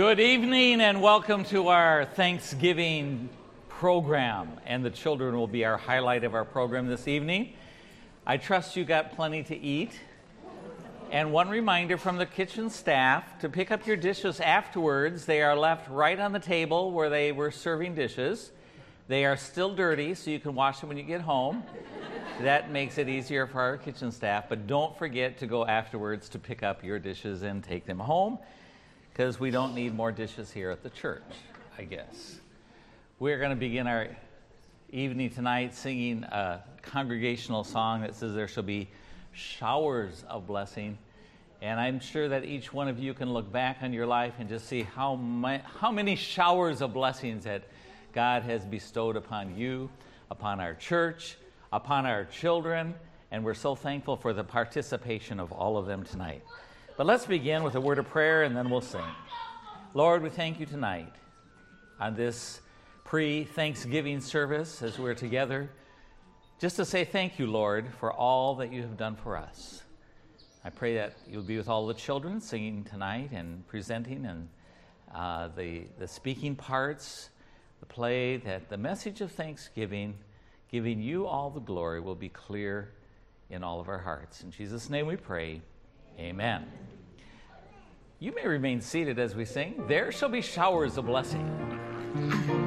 Good evening and welcome to our Thanksgiving program. And the children will be our highlight of our program this evening. I trust you got plenty to eat. And one reminder from the kitchen staff to pick up your dishes afterwards. They are left right on the table where they were serving dishes. They are still dirty, so you can wash them when you get home. that makes it easier for our kitchen staff. But don't forget to go afterwards to pick up your dishes and take them home because we don't need more dishes here at the church, I guess. We're going to begin our evening tonight singing a congregational song that says, There shall be showers of blessing. And I'm sure that each one of you can look back on your life and just see how, my, how many showers of blessings that God has bestowed upon you, upon our church, upon our children. And we're so thankful for the participation of all of them tonight. But let's begin with a word of prayer and then we'll sing. Lord, we thank you tonight on this pre Thanksgiving service as we're together, just to say thank you, Lord, for all that you have done for us. I pray that you'll be with all the children singing tonight and presenting and uh, the, the speaking parts, the play, that the message of thanksgiving, giving you all the glory, will be clear in all of our hearts. In Jesus' name we pray. Amen. You may remain seated as we sing. There shall be showers of blessing.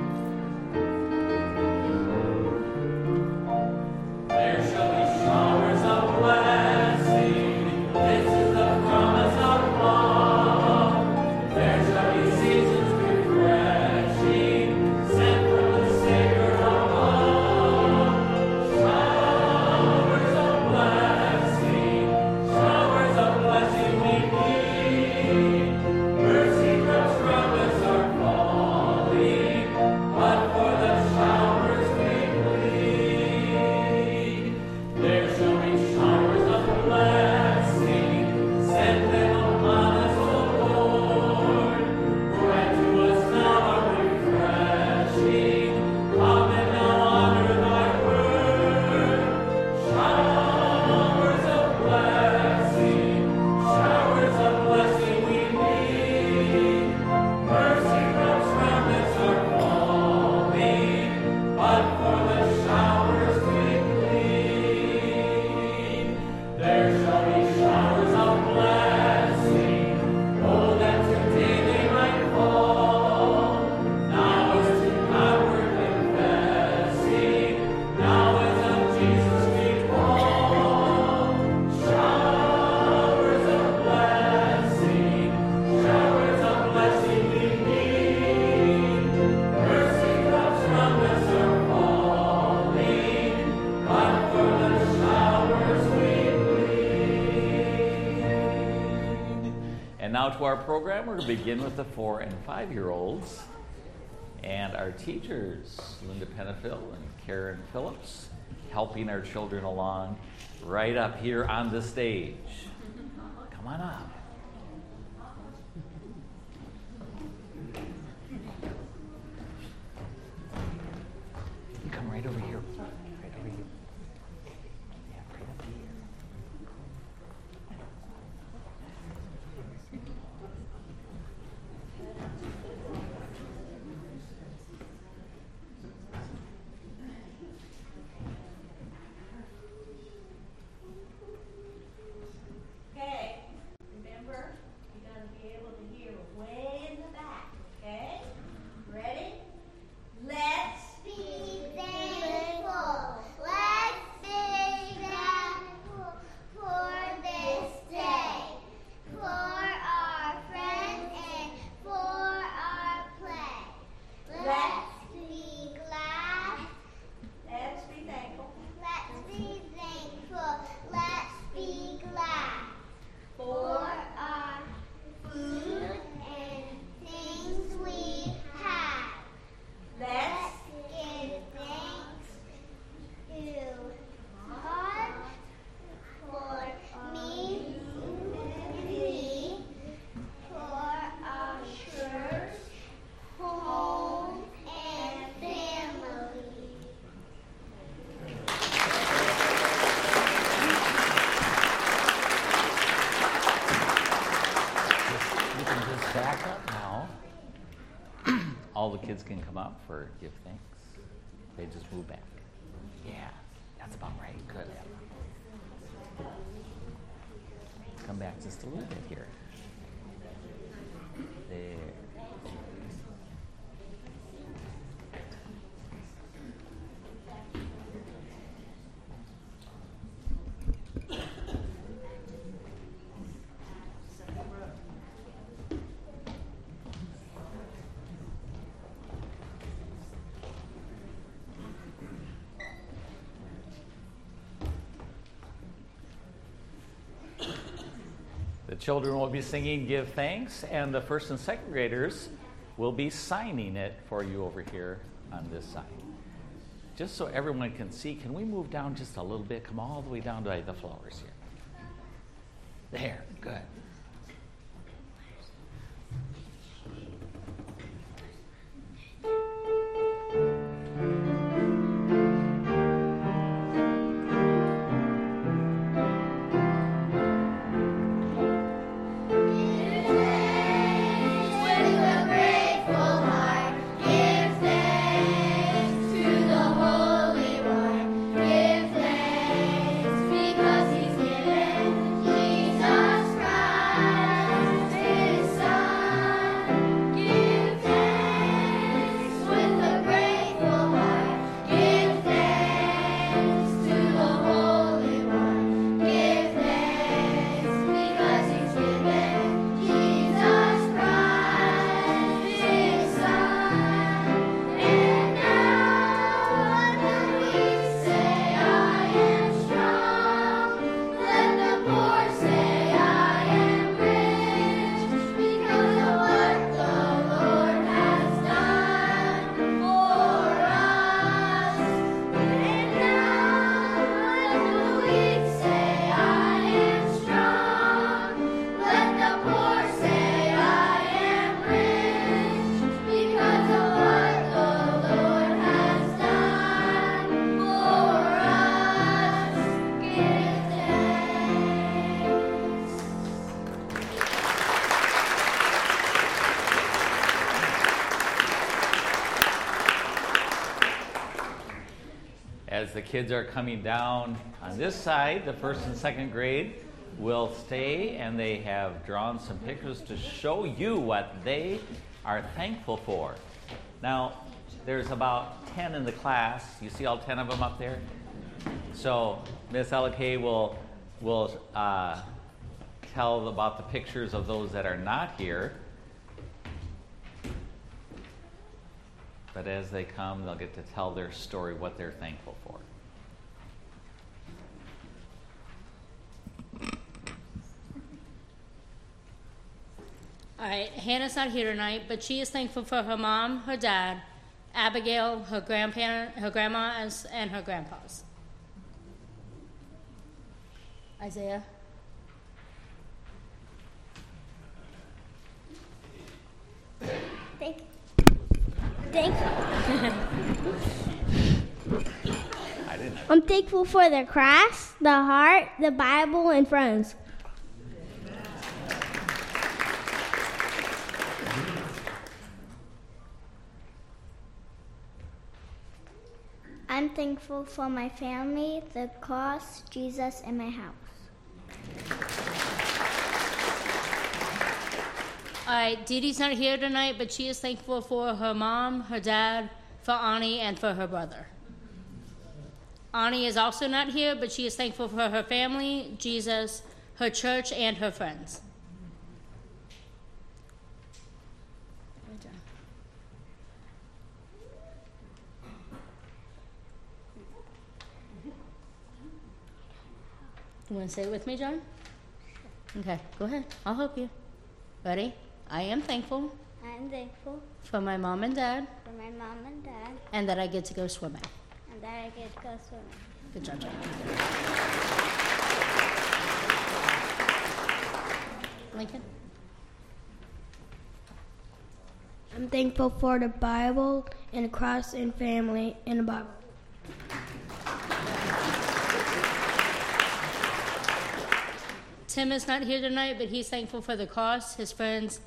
We're going to begin with the four and five year olds and our teachers, Linda Pennefill and Karen Phillips, helping our children along right up here on the stage. All the kids can come up for give thanks. They just move back. Yeah, that's about right. Good. Come back just a little bit here. Children will be singing Give Thanks, and the first and second graders will be signing it for you over here on this side. Just so everyone can see, can we move down just a little bit? Come all the way down to the flowers here. There, good. Kids are coming down on this side, the first and second grade will stay and they have drawn some pictures to show you what they are thankful for. Now, there's about 10 in the class. You see all 10 of them up there? So, Miss LK will, will uh, tell about the pictures of those that are not here. But as they come, they'll get to tell their story, what they're thankful for. All right, Hannah's not here tonight, but she is thankful for her mom, her dad, Abigail, her grandparent, her grandma, and, and her grandpas. Isaiah. Thank, thank, I didn't. I'm thankful for the cross, the heart, the Bible, and friends. I'm thankful for my family, the cross, Jesus, and my house. All right, Dee's not here tonight, but she is thankful for her mom, her dad, for Ani, and for her brother. Ani is also not here, but she is thankful for her family, Jesus, her church, and her friends. You want to say it with me, John? Okay, go ahead. I'll help you. Ready? I am thankful I'm thankful for my mom and dad for my mom and dad, and that I get to go swimming. and that I get to go swimming. Good job, John. Lincoln? I'm thankful for the Bible and the cross and family and the Bible. Tim is not here tonight, but he's thankful for the cross, his friends,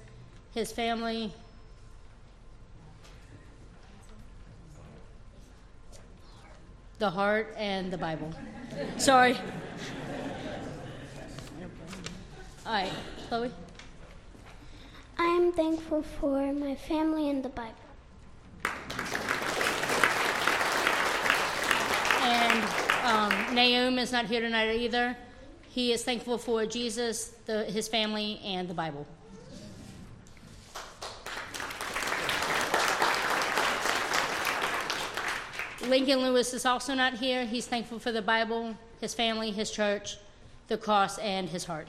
his family, the heart, and the Bible. Sorry. All right, Chloe. I am thankful for my family and the Bible. And um, Nahum is not here tonight either. He is thankful for Jesus, the, his family, and the Bible. Lincoln Lewis is also not here. He's thankful for the Bible, his family, his church, the cross, and his heart.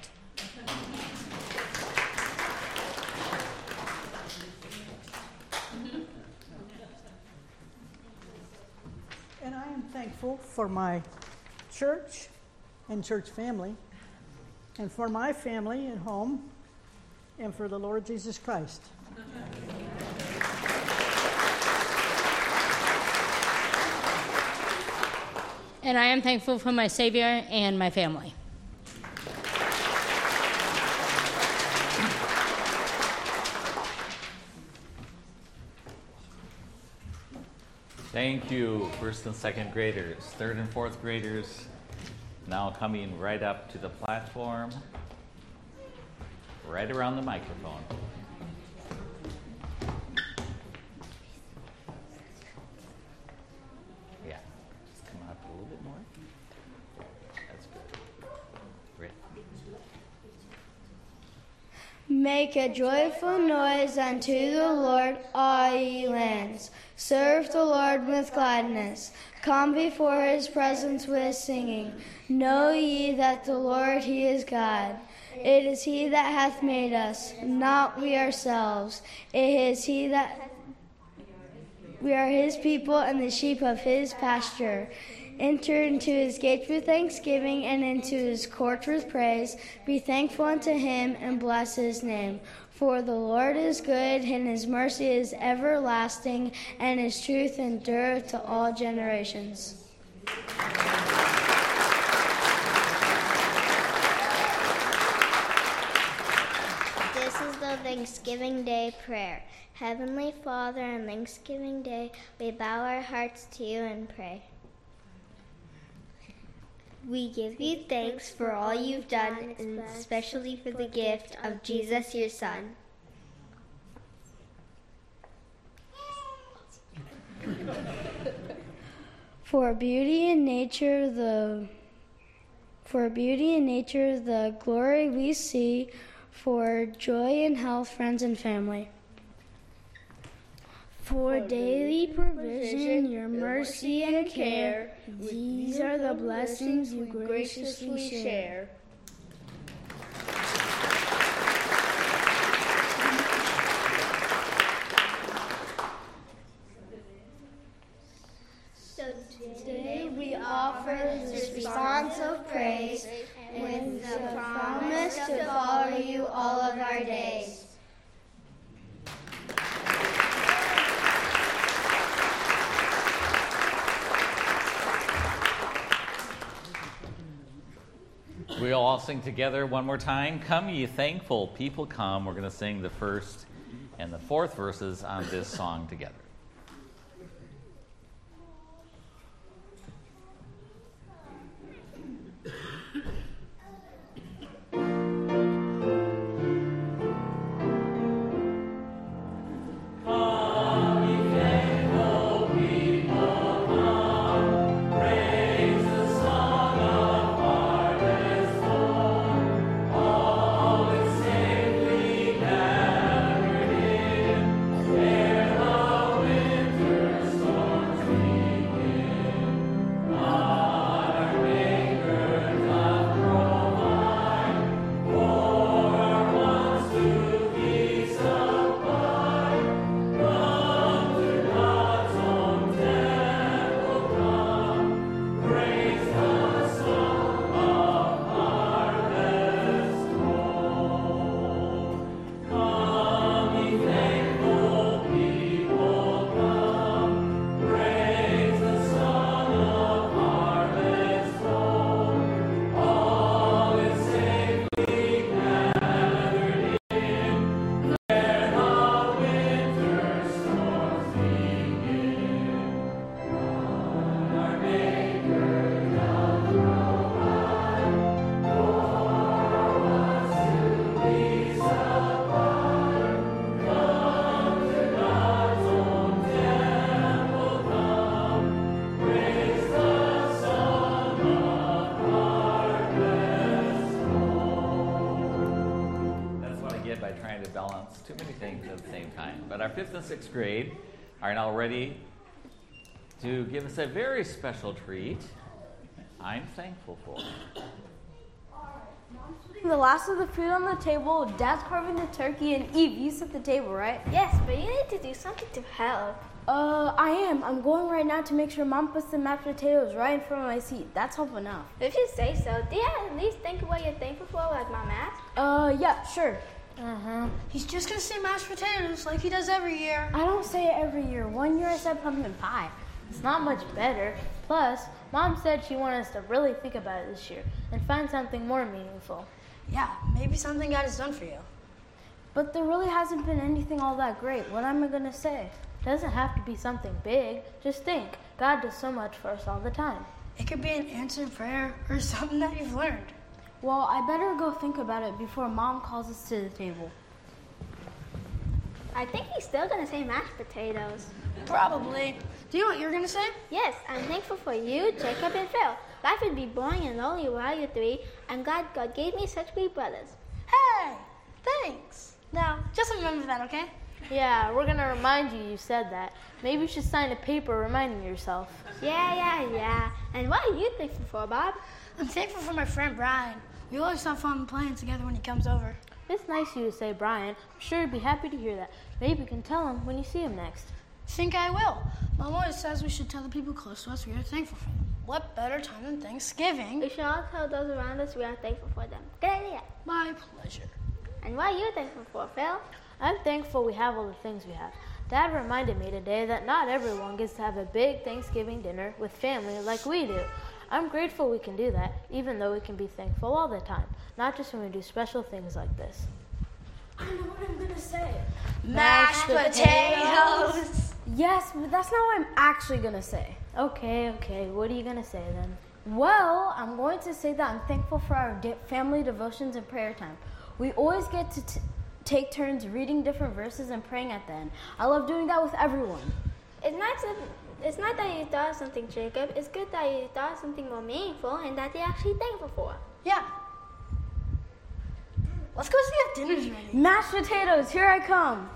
And I am thankful for my church and church family, and for my family and home, and for the Lord Jesus Christ. And I am thankful for my Savior and my family. Thank you, first and second graders. Third and fourth graders now coming right up to the platform, right around the microphone. Yeah, just come up a little bit more. That's good. Great. Make a joyful noise unto the Lord, all ye lands. Serve the Lord with gladness. Come before his presence with singing. Know ye that the Lord he is God. It is he that hath made us, not we ourselves. It is he that we are his people and the sheep of his pasture. Enter into his gates with thanksgiving and into his courts with praise. Be thankful unto him and bless his name. For the Lord is good, and his mercy is everlasting, and his truth endureth to all generations. This is the Thanksgiving Day prayer. Heavenly Father, on Thanksgiving Day, we bow our hearts to you and pray. We give you thanks for all you've done, and especially for the gift of Jesus, your Son. For beauty in nature, the for beauty in nature, the glory we see. For joy and health, friends and family. For daily provision, your mercy and care, these are the blessings you graciously share. So today we offer this response of praise with the promise to follow you all of our days. All sing together one more time. Come, ye thankful people, come. We're going to sing the first and the fourth verses on this song together. But our fifth and sixth grade are now ready to give us a very special treat. I'm thankful for. The last of the food on the table, Dad's carving the turkey, and Eve, you set the table, right? Yes, but you need to do something to help. Uh, I am. I'm going right now to make sure Mom puts the mashed potatoes right in front of my seat. That's helping enough. If you say so, do you at least think of what you're thankful for, like Mom asked? Uh, yeah, sure. Uh-huh. He's just gonna say mashed potatoes like he does every year. I don't say it every year. One year I said pumpkin pie. It's not much better. Plus, Mom said she wanted us to really think about it this year and find something more meaningful. Yeah, maybe something God has done for you. But there really hasn't been anything all that great. What am I gonna say? Doesn't have to be something big. Just think, God does so much for us all the time. It could be an answered prayer or something that you've learned. Well, I better go think about it before Mom calls us to the table. I think he's still gonna say mashed potatoes. Probably. Do you know what you're gonna say? Yes, I'm thankful for you, Jacob, and Phil. Life would be boring and lonely without you three, I'm glad God gave me such great brothers. Hey, thanks. Now, just remember that, okay? Yeah, we're gonna remind you you said that. Maybe you should sign a paper reminding yourself. Yeah, yeah, yeah. And what are you thankful for, Bob? I'm thankful for my friend Brian. We always have fun playing together when he comes over. It's nice of you to say Brian. I'm sure he'd be happy to hear that. Maybe you can tell him when you see him next. Think I will. Mom always says we should tell the people close to us we are thankful for them. What better time than Thanksgiving? We should all tell those around us we are thankful for them. Good idea. My pleasure. And what are you thankful for, Phil? I'm thankful we have all the things we have. Dad reminded me today that not everyone gets to have a big Thanksgiving dinner with family like we do. I'm grateful we can do that, even though we can be thankful all the time, not just when we do special things like this. I know what I'm gonna say. Mashed potatoes. Yes, but that's not what I'm actually gonna say. Okay, okay, what are you gonna say then? Well, I'm going to say that I'm thankful for our de- family devotions and prayer time. We always get to t- take turns reading different verses and praying at the end. I love doing that with everyone. It's nice that, it's not that you thought of something, Jacob. It's good that you thought of something more meaningful and that you're actually thankful for. Yeah. Let's go see if dinner's ready. Mashed potatoes, here I come.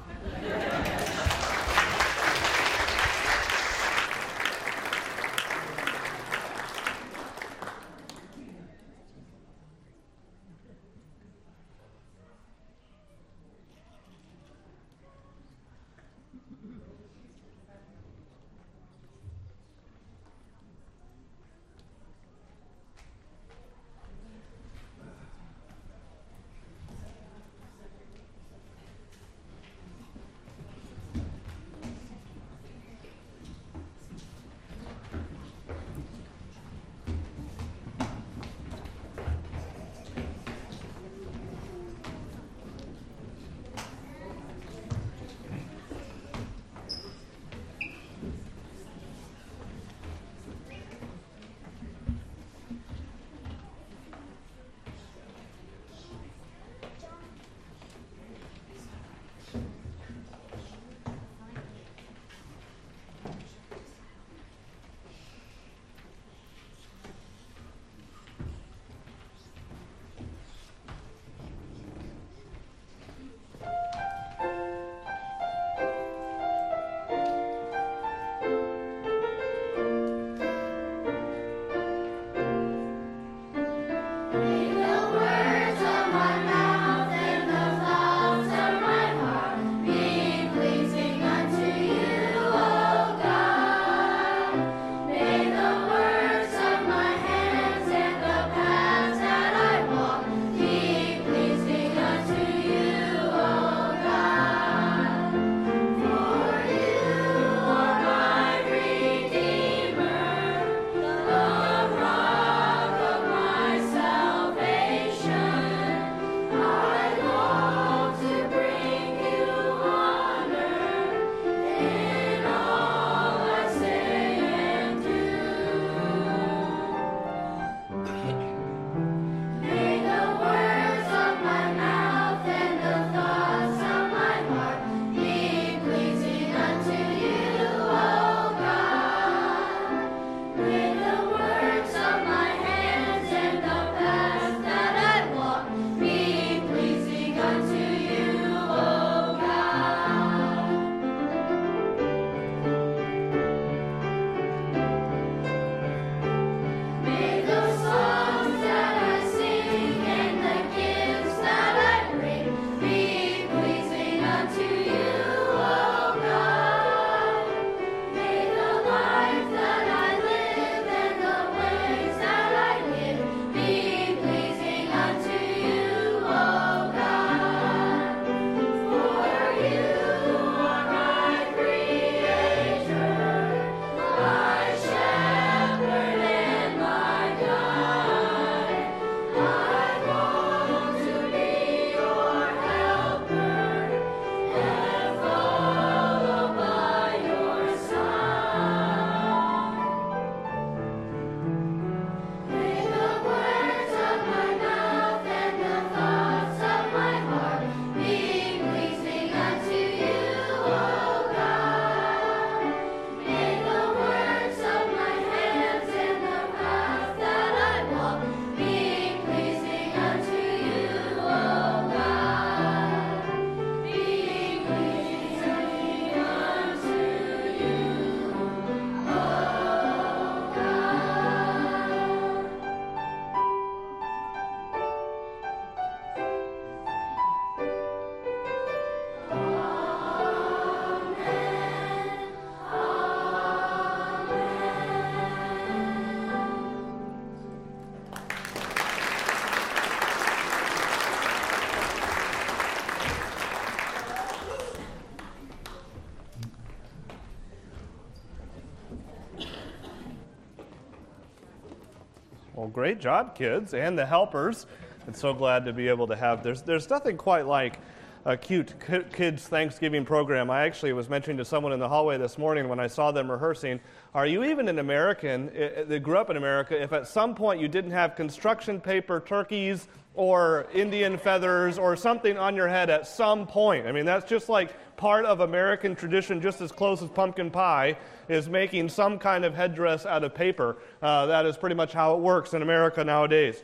Great job, kids, and the helpers. And so glad to be able to have. There's, there's nothing quite like a cute kids Thanksgiving program. I actually was mentioning to someone in the hallway this morning when I saw them rehearsing, are you even an American that grew up in America if at some point you didn't have construction paper turkeys or Indian feathers or something on your head at some point? I mean, that's just like part of American tradition, just as close as pumpkin pie is making some kind of headdress out of paper. Uh, that is pretty much how it works in America nowadays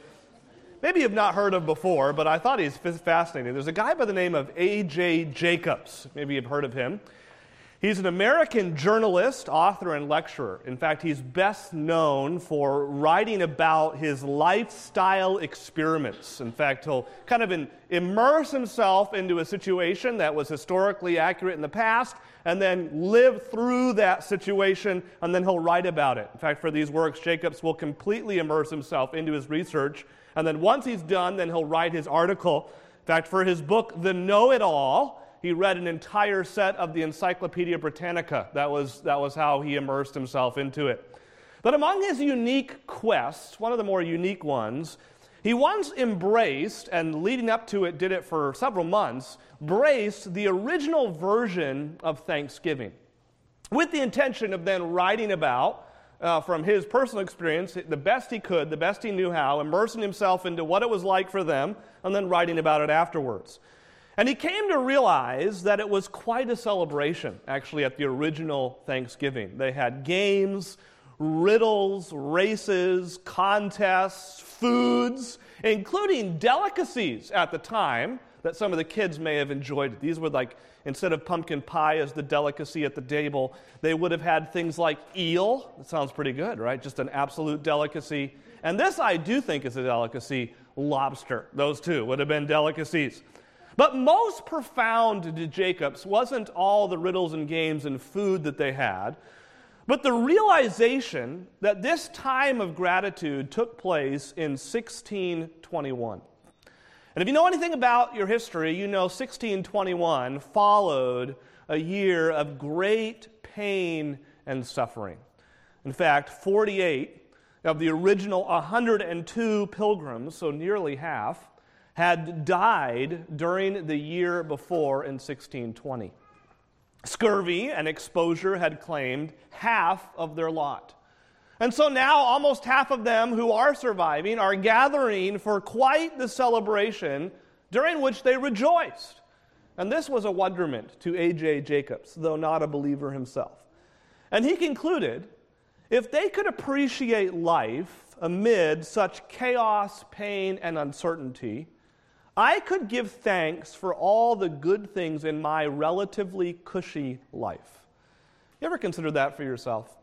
maybe you've not heard of before, but I thought he's fascinating. There's a guy by the name of A.J. Jacobs. Maybe you've heard of him. He's an American journalist, author, and lecturer. In fact, he's best known for writing about his lifestyle experiments. In fact, he'll kind of immerse himself into a situation that was historically accurate in the past and then live through that situation, and then he'll write about it. In fact, for these works, Jacobs will completely immerse himself into his research and then once he's done, then he'll write his article. In fact, for his book, The Know It All, he read an entire set of the Encyclopedia Britannica. That was, that was how he immersed himself into it. But among his unique quests, one of the more unique ones, he once embraced, and leading up to it, did it for several months, braced the original version of Thanksgiving with the intention of then writing about uh, from his personal experience, the best he could, the best he knew how, immersing himself into what it was like for them, and then writing about it afterwards. And he came to realize that it was quite a celebration, actually, at the original Thanksgiving. They had games, riddles, races, contests, foods, including delicacies at the time that some of the kids may have enjoyed. It. These were like, instead of pumpkin pie as the delicacy at the table, they would have had things like eel. That sounds pretty good, right? Just an absolute delicacy. And this I do think is a delicacy lobster. Those two would have been delicacies. But most profound to Jacobs wasn't all the riddles and games and food that they had, but the realization that this time of gratitude took place in 1621. And if you know anything about your history, you know 1621 followed a year of great pain and suffering. In fact, 48 of the original 102 pilgrims, so nearly half, had died during the year before in 1620. Scurvy and exposure had claimed half of their lot. And so now almost half of them who are surviving are gathering for quite the celebration during which they rejoiced. And this was a wonderment to A.J. Jacobs, though not a believer himself. And he concluded if they could appreciate life amid such chaos, pain, and uncertainty, I could give thanks for all the good things in my relatively cushy life. You ever considered that for yourself?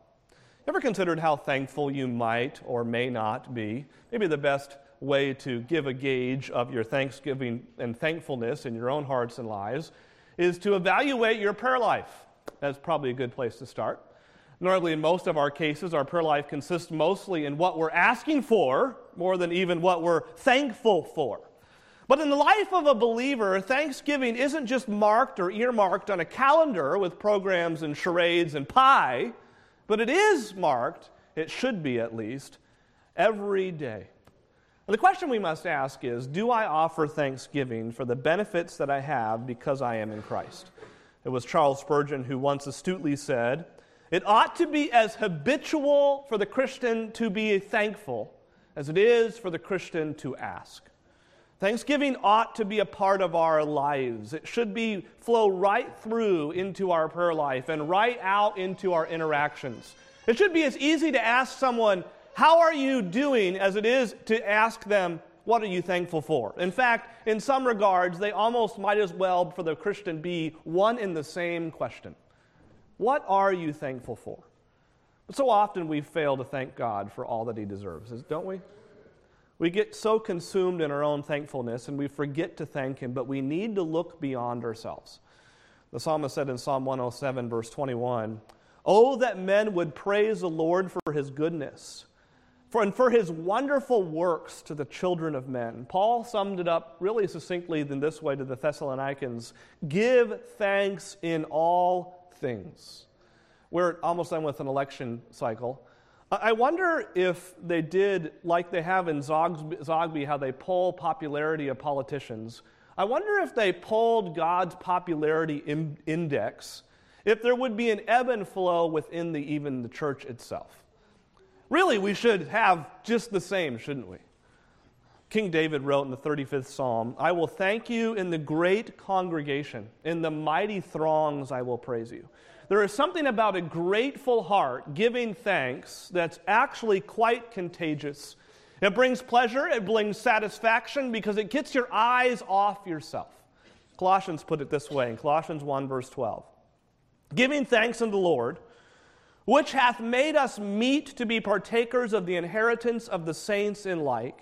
Ever considered how thankful you might or may not be? Maybe the best way to give a gauge of your thanksgiving and thankfulness in your own hearts and lives is to evaluate your prayer life. That's probably a good place to start. Normally, in most of our cases, our prayer life consists mostly in what we're asking for more than even what we're thankful for. But in the life of a believer, Thanksgiving isn't just marked or earmarked on a calendar with programs and charades and pie. But it is marked, it should be at least, every day. And the question we must ask is Do I offer thanksgiving for the benefits that I have because I am in Christ? It was Charles Spurgeon who once astutely said, It ought to be as habitual for the Christian to be thankful as it is for the Christian to ask. Thanksgiving ought to be a part of our lives. It should be flow right through into our prayer life and right out into our interactions. It should be as easy to ask someone, How are you doing? as it is to ask them, What are you thankful for? In fact, in some regards, they almost might as well, for the Christian, be one in the same question. What are you thankful for? But so often we fail to thank God for all that He deserves, don't we? We get so consumed in our own thankfulness and we forget to thank Him, but we need to look beyond ourselves. The psalmist said in Psalm 107, verse 21, Oh, that men would praise the Lord for His goodness for, and for His wonderful works to the children of men. Paul summed it up really succinctly in this way to the Thessalonians Give thanks in all things. We're almost done with an election cycle. I wonder if they did, like they have in Zogby, how they poll popularity of politicians. I wonder if they polled God's popularity in, index, if there would be an ebb and flow within the, even the church itself. Really, we should have just the same, shouldn't we? King David wrote in the 35th Psalm I will thank you in the great congregation, in the mighty throngs I will praise you. There is something about a grateful heart giving thanks that's actually quite contagious. It brings pleasure, it brings satisfaction because it gets your eyes off yourself. Colossians put it this way in Colossians 1, verse 12 Giving thanks unto the Lord, which hath made us meet to be partakers of the inheritance of the saints in light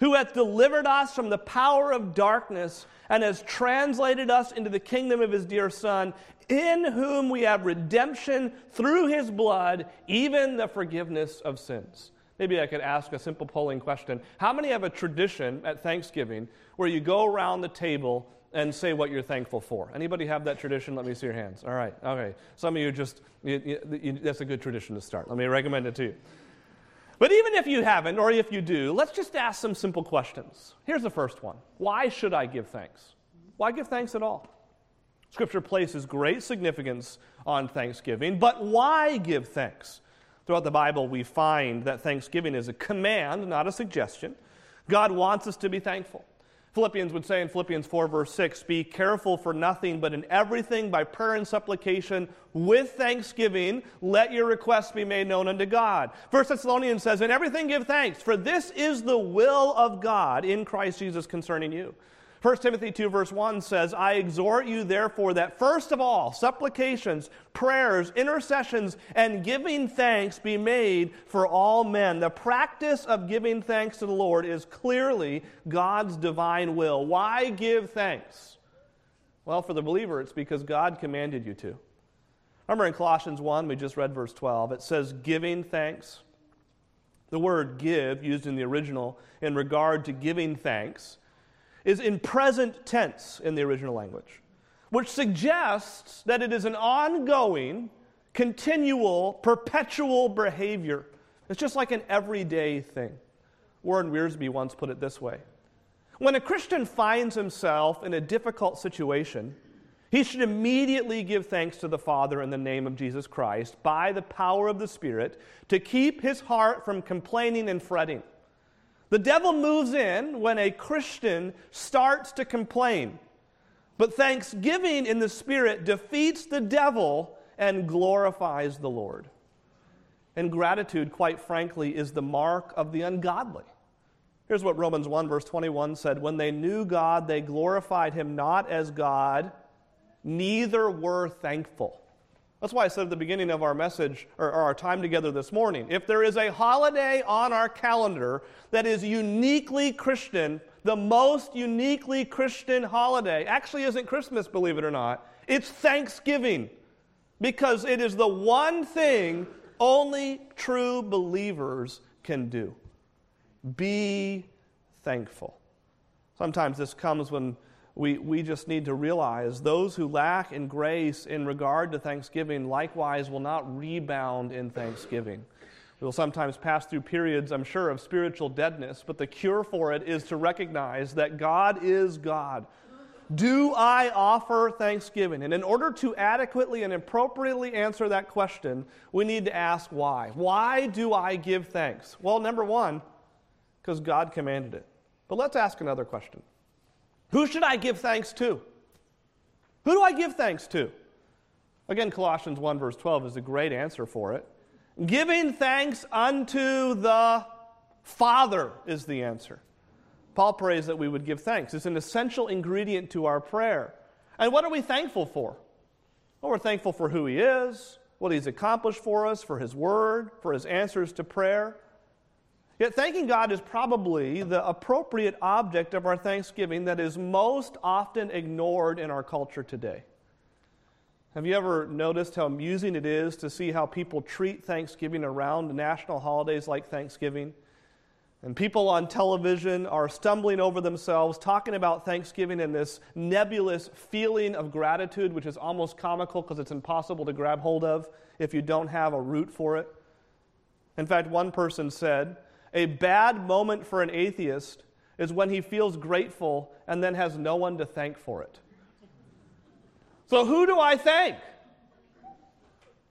who hath delivered us from the power of darkness and has translated us into the kingdom of his dear Son, in whom we have redemption through his blood, even the forgiveness of sins. Maybe I could ask a simple polling question. How many have a tradition at Thanksgiving where you go around the table and say what you're thankful for? Anybody have that tradition? Let me see your hands. All right, okay. Some of you just, you, you, that's a good tradition to start. Let me recommend it to you. But even if you haven't, or if you do, let's just ask some simple questions. Here's the first one Why should I give thanks? Why give thanks at all? Scripture places great significance on thanksgiving, but why give thanks? Throughout the Bible, we find that thanksgiving is a command, not a suggestion. God wants us to be thankful. Philippians would say in Philippians 4, verse 6, Be careful for nothing, but in everything by prayer and supplication with thanksgiving, let your requests be made known unto God. First Thessalonians says, In everything give thanks, for this is the will of God in Christ Jesus concerning you. 1 Timothy 2, verse 1 says, I exhort you, therefore, that first of all, supplications, prayers, intercessions, and giving thanks be made for all men. The practice of giving thanks to the Lord is clearly God's divine will. Why give thanks? Well, for the believer, it's because God commanded you to. Remember in Colossians 1, we just read verse 12, it says, giving thanks. The word give, used in the original in regard to giving thanks, is in present tense in the original language, which suggests that it is an ongoing, continual, perpetual behavior. It's just like an everyday thing. Warren Wiersbe once put it this way When a Christian finds himself in a difficult situation, he should immediately give thanks to the Father in the name of Jesus Christ by the power of the Spirit to keep his heart from complaining and fretting. The devil moves in when a Christian starts to complain. But thanksgiving in the Spirit defeats the devil and glorifies the Lord. And gratitude, quite frankly, is the mark of the ungodly. Here's what Romans 1, verse 21 said When they knew God, they glorified him not as God, neither were thankful. That's why I said at the beginning of our message or, our time together this morning if there is a holiday on our calendar that is uniquely Christian, the most uniquely Christian holiday actually isn't Christmas, believe it or not. It's Thanksgiving because it is the one thing only true believers can do. Be thankful. Sometimes this comes when we, we just need to realize those who lack in grace in regard to thanksgiving likewise will not rebound in thanksgiving. We will sometimes pass through periods, I'm sure, of spiritual deadness, but the cure for it is to recognize that God is God. Do I offer thanksgiving? And in order to adequately and appropriately answer that question, we need to ask why. Why do I give thanks? Well, number one, because God commanded it. But let's ask another question who should I give thanks to? Who do I give thanks to? Again, Colossians 1, verse 12 is a great answer for it. Giving thanks unto the Father is the answer. Paul prays that we would give thanks. It's an essential ingredient to our prayer. And what are we thankful for? Well, we're thankful for who He is, what He's accomplished for us, for His Word, for His answers to prayer. Yet thanking God is probably the appropriate object of our thanksgiving that is most often ignored in our culture today. Have you ever noticed how amusing it is to see how people treat Thanksgiving around national holidays like Thanksgiving? And people on television are stumbling over themselves, talking about Thanksgiving and this nebulous feeling of gratitude, which is almost comical because it's impossible to grab hold of if you don't have a root for it. In fact, one person said, a bad moment for an atheist is when he feels grateful and then has no one to thank for it. So, who do I thank?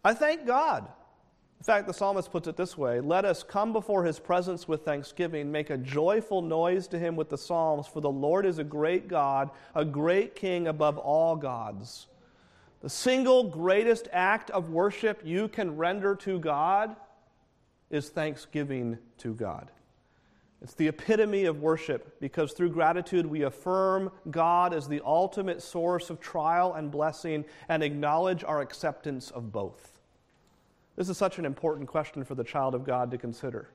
I thank God. In fact, the psalmist puts it this way Let us come before his presence with thanksgiving, make a joyful noise to him with the psalms, for the Lord is a great God, a great king above all gods. The single greatest act of worship you can render to God is thanksgiving to God. It's the epitome of worship because through gratitude we affirm God as the ultimate source of trial and blessing and acknowledge our acceptance of both. This is such an important question for the child of God to consider.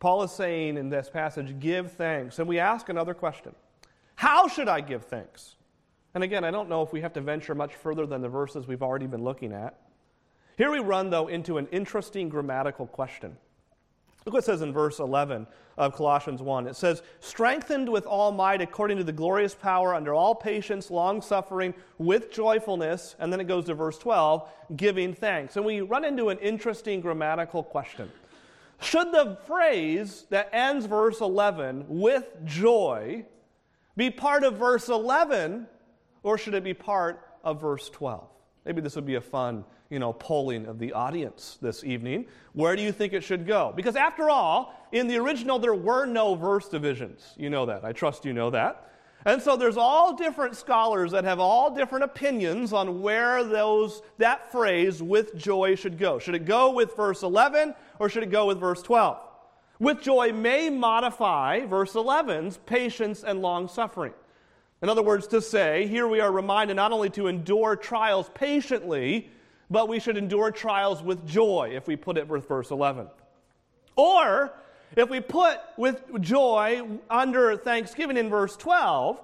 Paul is saying in this passage, give thanks. And we ask another question How should I give thanks? And again, I don't know if we have to venture much further than the verses we've already been looking at. Here we run, though, into an interesting grammatical question. Look what it says in verse 11 of Colossians 1. It says, Strengthened with all might according to the glorious power, under all patience, long suffering, with joyfulness. And then it goes to verse 12, giving thanks. And we run into an interesting grammatical question. Should the phrase that ends verse 11 with joy be part of verse 11, or should it be part of verse 12? Maybe this would be a fun you know, polling of the audience this evening. Where do you think it should go? Because after all, in the original, there were no verse divisions. You know that. I trust you know that. And so there's all different scholars that have all different opinions on where those that phrase with joy should go. Should it go with verse 11 or should it go with verse 12? With joy may modify verse 11's patience and long suffering. In other words, to say, here we are reminded not only to endure trials patiently, but we should endure trials with joy, if we put it with verse 11. Or, if we put with joy under thanksgiving in verse 12,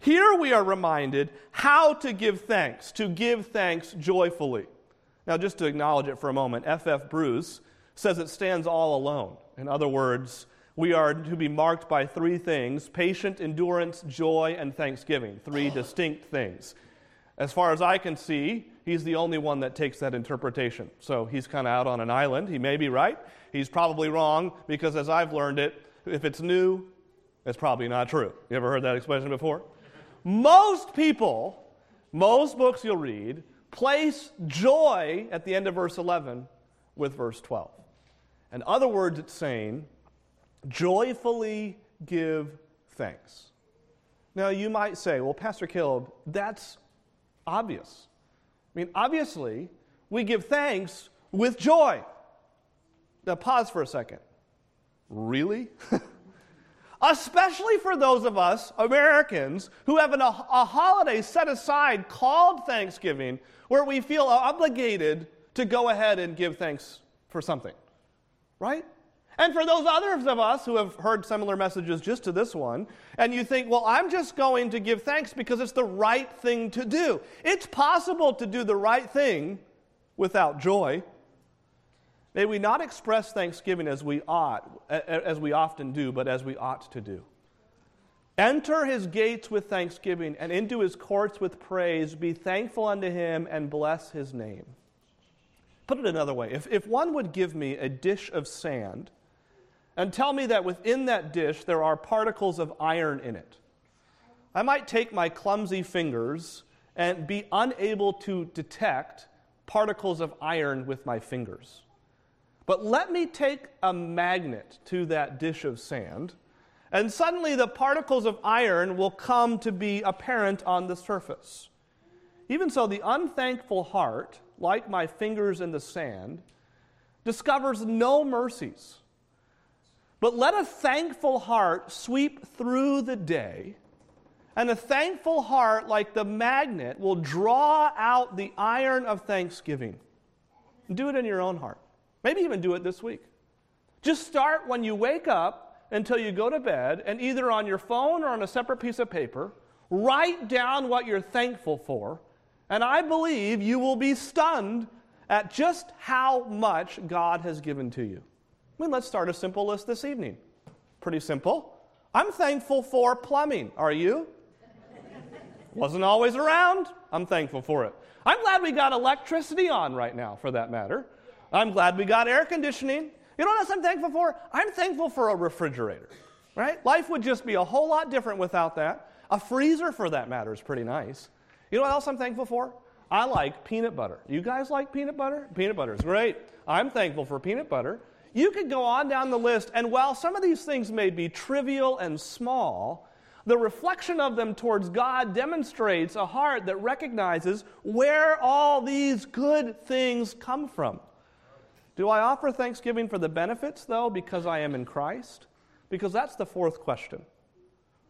here we are reminded how to give thanks, to give thanks joyfully. Now, just to acknowledge it for a moment, F.F. Bruce says it stands all alone. In other words, we are to be marked by three things patient endurance, joy, and thanksgiving. Three distinct things. As far as I can see, he's the only one that takes that interpretation. So he's kind of out on an island. He may be right. He's probably wrong because, as I've learned it, if it's new, it's probably not true. You ever heard that expression before? Most people, most books you'll read, place joy at the end of verse 11 with verse 12. In other words, it's saying, joyfully give thanks. Now, you might say, well, Pastor Caleb, that's obvious. I mean, obviously, we give thanks with joy. Now, pause for a second. Really? Especially for those of us, Americans, who have an, a, a holiday set aside called Thanksgiving, where we feel obligated to go ahead and give thanks for something. Right? And for those others of us who have heard similar messages just to this one, and you think, well, I'm just going to give thanks because it's the right thing to do. It's possible to do the right thing without joy. May we not express thanksgiving as we ought, as we often do, but as we ought to do. Enter his gates with thanksgiving and into his courts with praise. Be thankful unto him and bless his name. Put it another way if, if one would give me a dish of sand, and tell me that within that dish there are particles of iron in it. I might take my clumsy fingers and be unable to detect particles of iron with my fingers. But let me take a magnet to that dish of sand, and suddenly the particles of iron will come to be apparent on the surface. Even so, the unthankful heart, like my fingers in the sand, discovers no mercies but let a thankful heart sweep through the day, and a thankful heart, like the magnet, will draw out the iron of thanksgiving. Do it in your own heart. Maybe even do it this week. Just start when you wake up until you go to bed, and either on your phone or on a separate piece of paper, write down what you're thankful for, and I believe you will be stunned at just how much God has given to you. I mean, let's start a simple list this evening. Pretty simple. I'm thankful for plumbing. Are you? Wasn't always around. I'm thankful for it. I'm glad we got electricity on right now, for that matter. I'm glad we got air conditioning. You know what else I'm thankful for? I'm thankful for a refrigerator, right? Life would just be a whole lot different without that. A freezer, for that matter, is pretty nice. You know what else I'm thankful for? I like peanut butter. You guys like peanut butter? Peanut butter is great. I'm thankful for peanut butter. You could go on down the list, and while some of these things may be trivial and small, the reflection of them towards God demonstrates a heart that recognizes where all these good things come from. Do I offer thanksgiving for the benefits, though, because I am in Christ? Because that's the fourth question.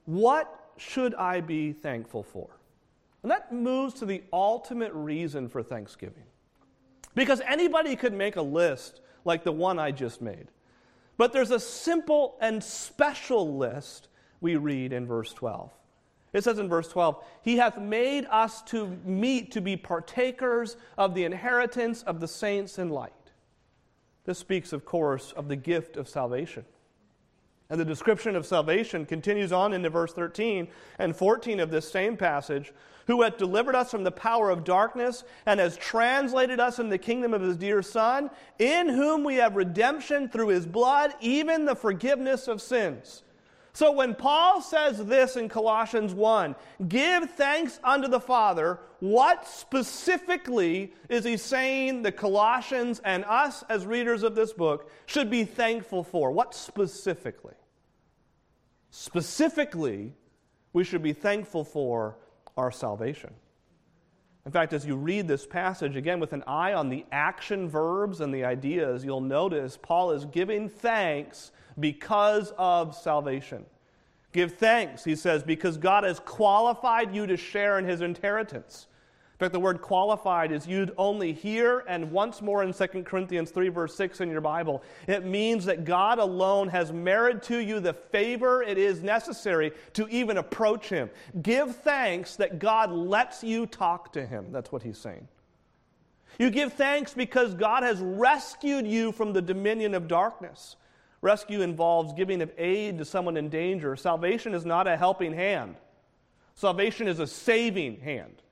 What should I be thankful for? And that moves to the ultimate reason for thanksgiving. Because anybody could make a list like the one I just made. But there's a simple and special list we read in verse 12. It says in verse 12, He hath made us to meet to be partakers of the inheritance of the saints in light. This speaks, of course, of the gift of salvation. And the description of salvation continues on into verse 13 and 14 of this same passage who hath delivered us from the power of darkness and has translated us in the kingdom of his dear Son, in whom we have redemption through his blood, even the forgiveness of sins. So when Paul says this in Colossians 1, give thanks unto the Father, what specifically is he saying the Colossians and us as readers of this book should be thankful for? What specifically? Specifically, we should be thankful for our salvation. In fact, as you read this passage, again with an eye on the action verbs and the ideas, you'll notice Paul is giving thanks because of salvation. Give thanks, he says, because God has qualified you to share in his inheritance. In fact, the word qualified is used only here and once more in 2 Corinthians 3, verse 6 in your Bible. It means that God alone has merited to you the favor it is necessary to even approach Him. Give thanks that God lets you talk to Him. That's what He's saying. You give thanks because God has rescued you from the dominion of darkness. Rescue involves giving of aid to someone in danger. Salvation is not a helping hand, salvation is a saving hand.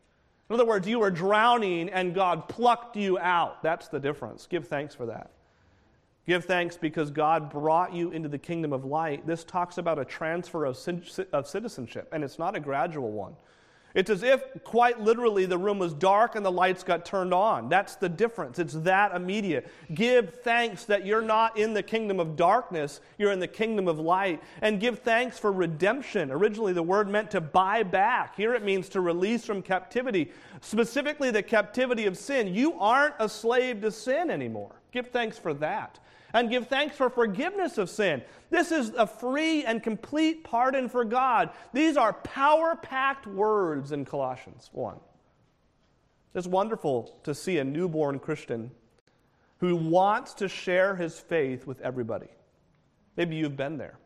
In other words, you were drowning and God plucked you out. That's the difference. Give thanks for that. Give thanks because God brought you into the kingdom of light. This talks about a transfer of, of citizenship, and it's not a gradual one. It's as if, quite literally, the room was dark and the lights got turned on. That's the difference. It's that immediate. Give thanks that you're not in the kingdom of darkness, you're in the kingdom of light. And give thanks for redemption. Originally, the word meant to buy back. Here it means to release from captivity, specifically the captivity of sin. You aren't a slave to sin anymore. Give thanks for that and give thanks for forgiveness of sin. This is a free and complete pardon for God. These are power packed words in Colossians 1. It's wonderful to see a newborn Christian who wants to share his faith with everybody. Maybe you've been there.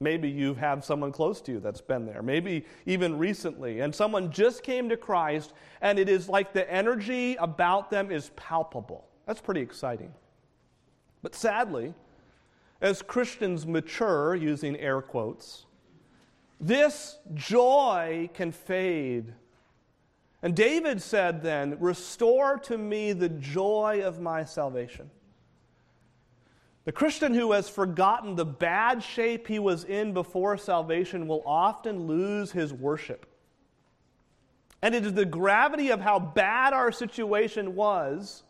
Maybe you have someone close to you that's been there. Maybe even recently. And someone just came to Christ, and it is like the energy about them is palpable. That's pretty exciting. But sadly, as Christians mature, using air quotes, this joy can fade. And David said then, Restore to me the joy of my salvation. The Christian who has forgotten the bad shape he was in before salvation will often lose his worship. And it is the gravity of how bad our situation was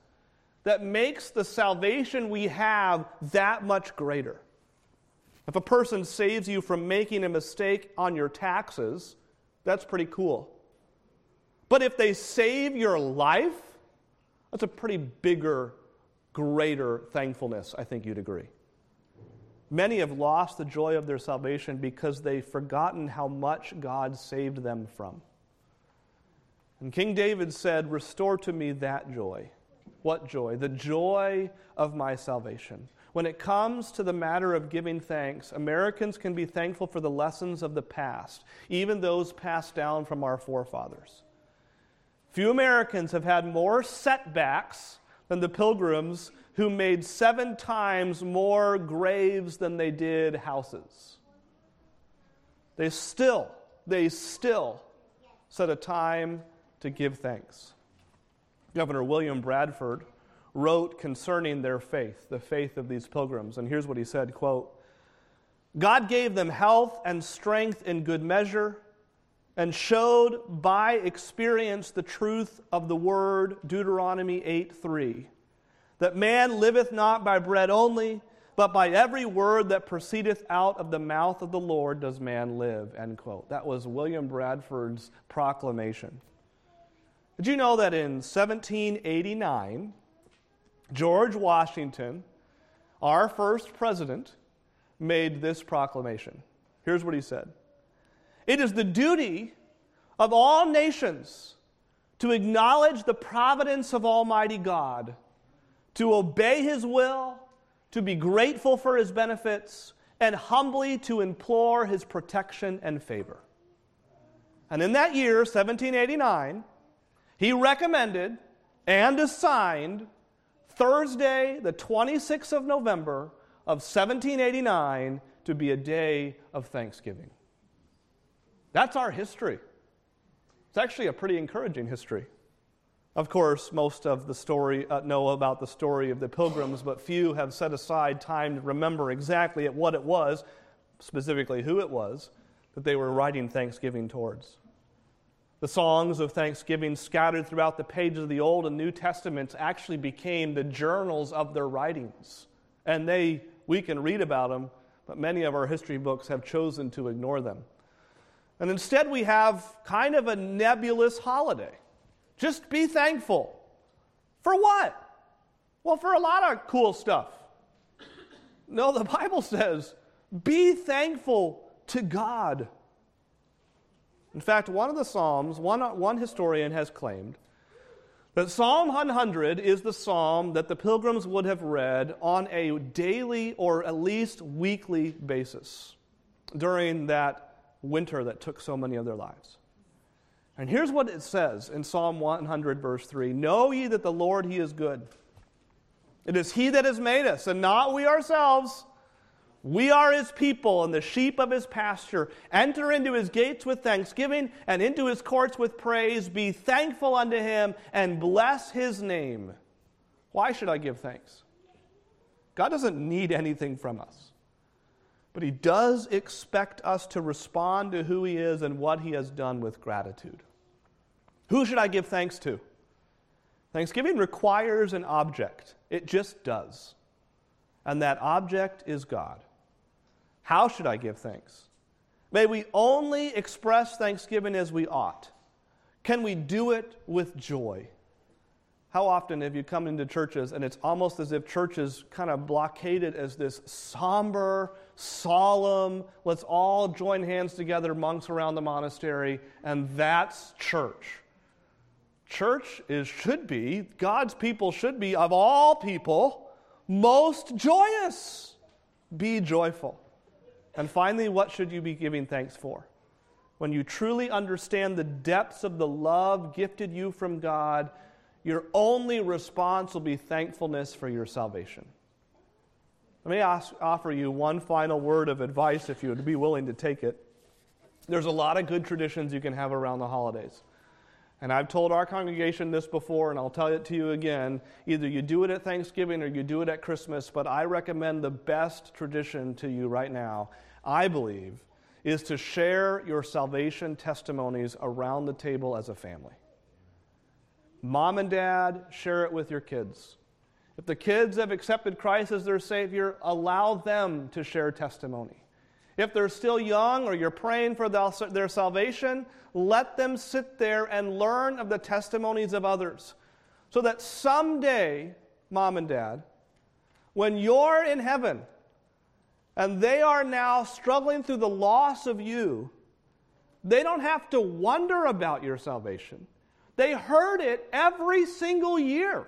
that makes the salvation we have that much greater. If a person saves you from making a mistake on your taxes, that's pretty cool. But if they save your life, that's a pretty bigger, greater thankfulness, I think you'd agree. Many have lost the joy of their salvation because they've forgotten how much God saved them from. And King David said, Restore to me that joy. What joy? The joy of my salvation. When it comes to the matter of giving thanks, Americans can be thankful for the lessons of the past, even those passed down from our forefathers. Few Americans have had more setbacks than the pilgrims who made seven times more graves than they did houses. They still, they still set a time to give thanks. Governor William Bradford wrote concerning their faith, the faith of these pilgrims. And here's what he said, quote, God gave them health and strength in good measure and showed by experience the truth of the word Deuteronomy 8:3 that man liveth not by bread only but by every word that proceedeth out of the mouth of the Lord does man live end quote that was William Bradford's proclamation did you know that in 1789 George Washington our first president made this proclamation here's what he said it is the duty of all nations to acknowledge the providence of Almighty God, to obey His will, to be grateful for His benefits, and humbly to implore His protection and favor. And in that year, 1789, he recommended and assigned Thursday, the 26th of November of 1789, to be a day of thanksgiving. That's our history. It's actually a pretty encouraging history. Of course, most of the story uh, know about the story of the pilgrims, but few have set aside time to remember exactly what it was, specifically who it was, that they were writing thanksgiving towards. The songs of thanksgiving scattered throughout the pages of the Old and New Testaments actually became the journals of their writings. And they, we can read about them, but many of our history books have chosen to ignore them. And instead, we have kind of a nebulous holiday. Just be thankful. For what? Well, for a lot of cool stuff. No, the Bible says, be thankful to God. In fact, one of the Psalms, one, one historian has claimed that Psalm 100 is the psalm that the pilgrims would have read on a daily or at least weekly basis during that winter that took so many of their lives. And here's what it says in Psalm 100, verse 3 Know ye that the Lord, He is good. It is He that has made us, and not we ourselves. We are His people and the sheep of His pasture. Enter into His gates with thanksgiving and into His courts with praise. Be thankful unto Him and bless His name. Why should I give thanks? God doesn't need anything from us. But he does expect us to respond to who he is and what he has done with gratitude. Who should I give thanks to? Thanksgiving requires an object, it just does. And that object is God. How should I give thanks? May we only express thanksgiving as we ought. Can we do it with joy? How often have you come into churches and it's almost as if churches kind of blockaded as this somber, solemn, let's all join hands together, monks around the monastery, and that's church. Church is should be, God's people should be, of all people, most joyous. Be joyful. And finally, what should you be giving thanks for? When you truly understand the depths of the love gifted you from God your only response will be thankfulness for your salvation. Let me ask, offer you one final word of advice if you would be willing to take it. There's a lot of good traditions you can have around the holidays. And I've told our congregation this before, and I'll tell it to you again. Either you do it at Thanksgiving or you do it at Christmas, but I recommend the best tradition to you right now, I believe, is to share your salvation testimonies around the table as a family. Mom and dad, share it with your kids. If the kids have accepted Christ as their Savior, allow them to share testimony. If they're still young or you're praying for their salvation, let them sit there and learn of the testimonies of others. So that someday, mom and dad, when you're in heaven and they are now struggling through the loss of you, they don't have to wonder about your salvation. They heard it every single year.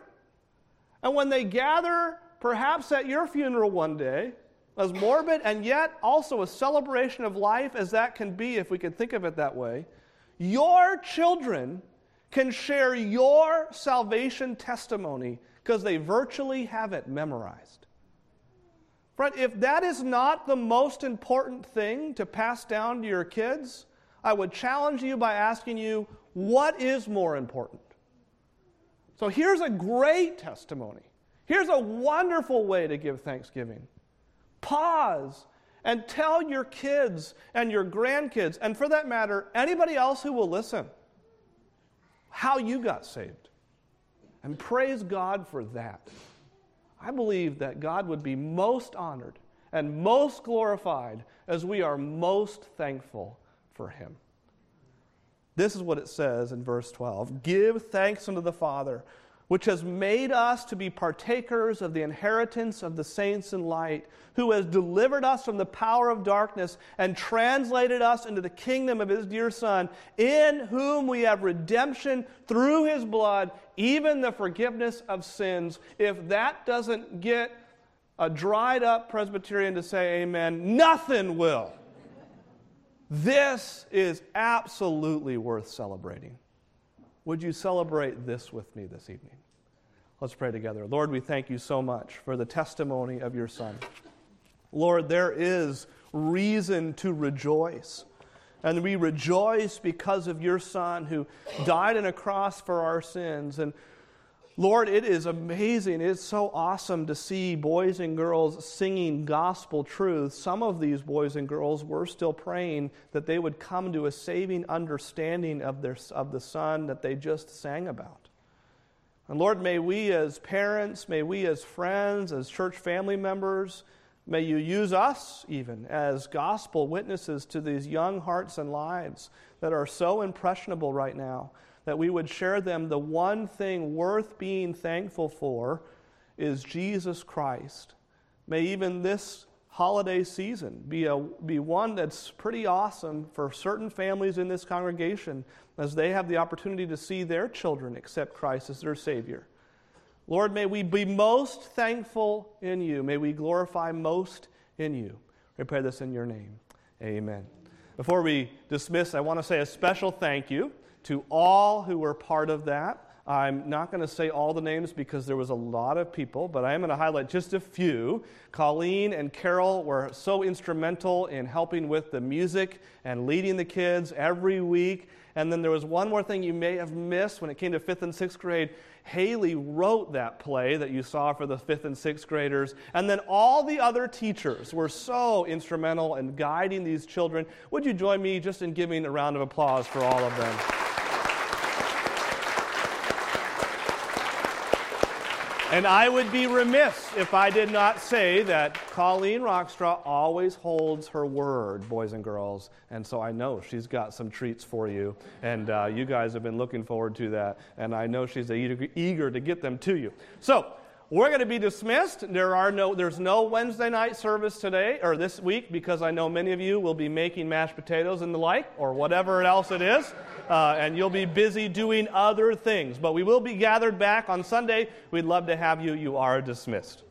And when they gather, perhaps at your funeral one day, as morbid and yet also a celebration of life as that can be, if we can think of it that way, your children can share your salvation testimony because they virtually have it memorized. Friend, if that is not the most important thing to pass down to your kids, I would challenge you by asking you, what is more important? So here's a great testimony Here's a wonderful way to give thanksgiving. Pause and tell your kids and your grandkids, and for that matter, anybody else who will listen, how you got saved. And praise God for that. I believe that God would be most honored and most glorified as we are most thankful for Him. This is what it says in verse 12 Give thanks unto the Father which has made us to be partakers of the inheritance of the saints in light, who has delivered us from the power of darkness and translated us into the kingdom of his dear Son, in whom we have redemption through his blood, even the forgiveness of sins. If that doesn't get a dried up Presbyterian to say amen, nothing will. This is absolutely worth celebrating. Would you celebrate this with me this evening? Let's pray together. Lord, we thank you so much for the testimony of your Son. Lord, there is reason to rejoice. And we rejoice because of your Son who died on a cross for our sins. And Lord, it is amazing. It's so awesome to see boys and girls singing gospel truth. Some of these boys and girls were still praying that they would come to a saving understanding of, their, of the Son that they just sang about. And Lord, may we as parents, may we as friends, as church family members, may you use us even as gospel witnesses to these young hearts and lives that are so impressionable right now that we would share them the one thing worth being thankful for is Jesus Christ. May even this holiday season be, a, be one that's pretty awesome for certain families in this congregation as they have the opportunity to see their children accept Christ as their Savior. Lord, may we be most thankful in you. May we glorify most in you. We pray this in your name. Amen. Before we dismiss, I want to say a special thank you to all who were part of that. I'm not going to say all the names because there was a lot of people, but I am going to highlight just a few. Colleen and Carol were so instrumental in helping with the music and leading the kids every week. And then there was one more thing you may have missed when it came to fifth and sixth grade. Haley wrote that play that you saw for the fifth and sixth graders. And then all the other teachers were so instrumental in guiding these children. Would you join me just in giving a round of applause for all of them? And I would be remiss if I did not say that Colleen Rockstraw always holds her word, boys and girls. And so I know she's got some treats for you. And uh, you guys have been looking forward to that. And I know she's eager, eager to get them to you. So we're going to be dismissed. There are no, there's no Wednesday night service today or this week because I know many of you will be making mashed potatoes and the like or whatever else it is uh, and you'll be busy doing other things. But we will be gathered back on Sunday. We'd love to have you. You are dismissed.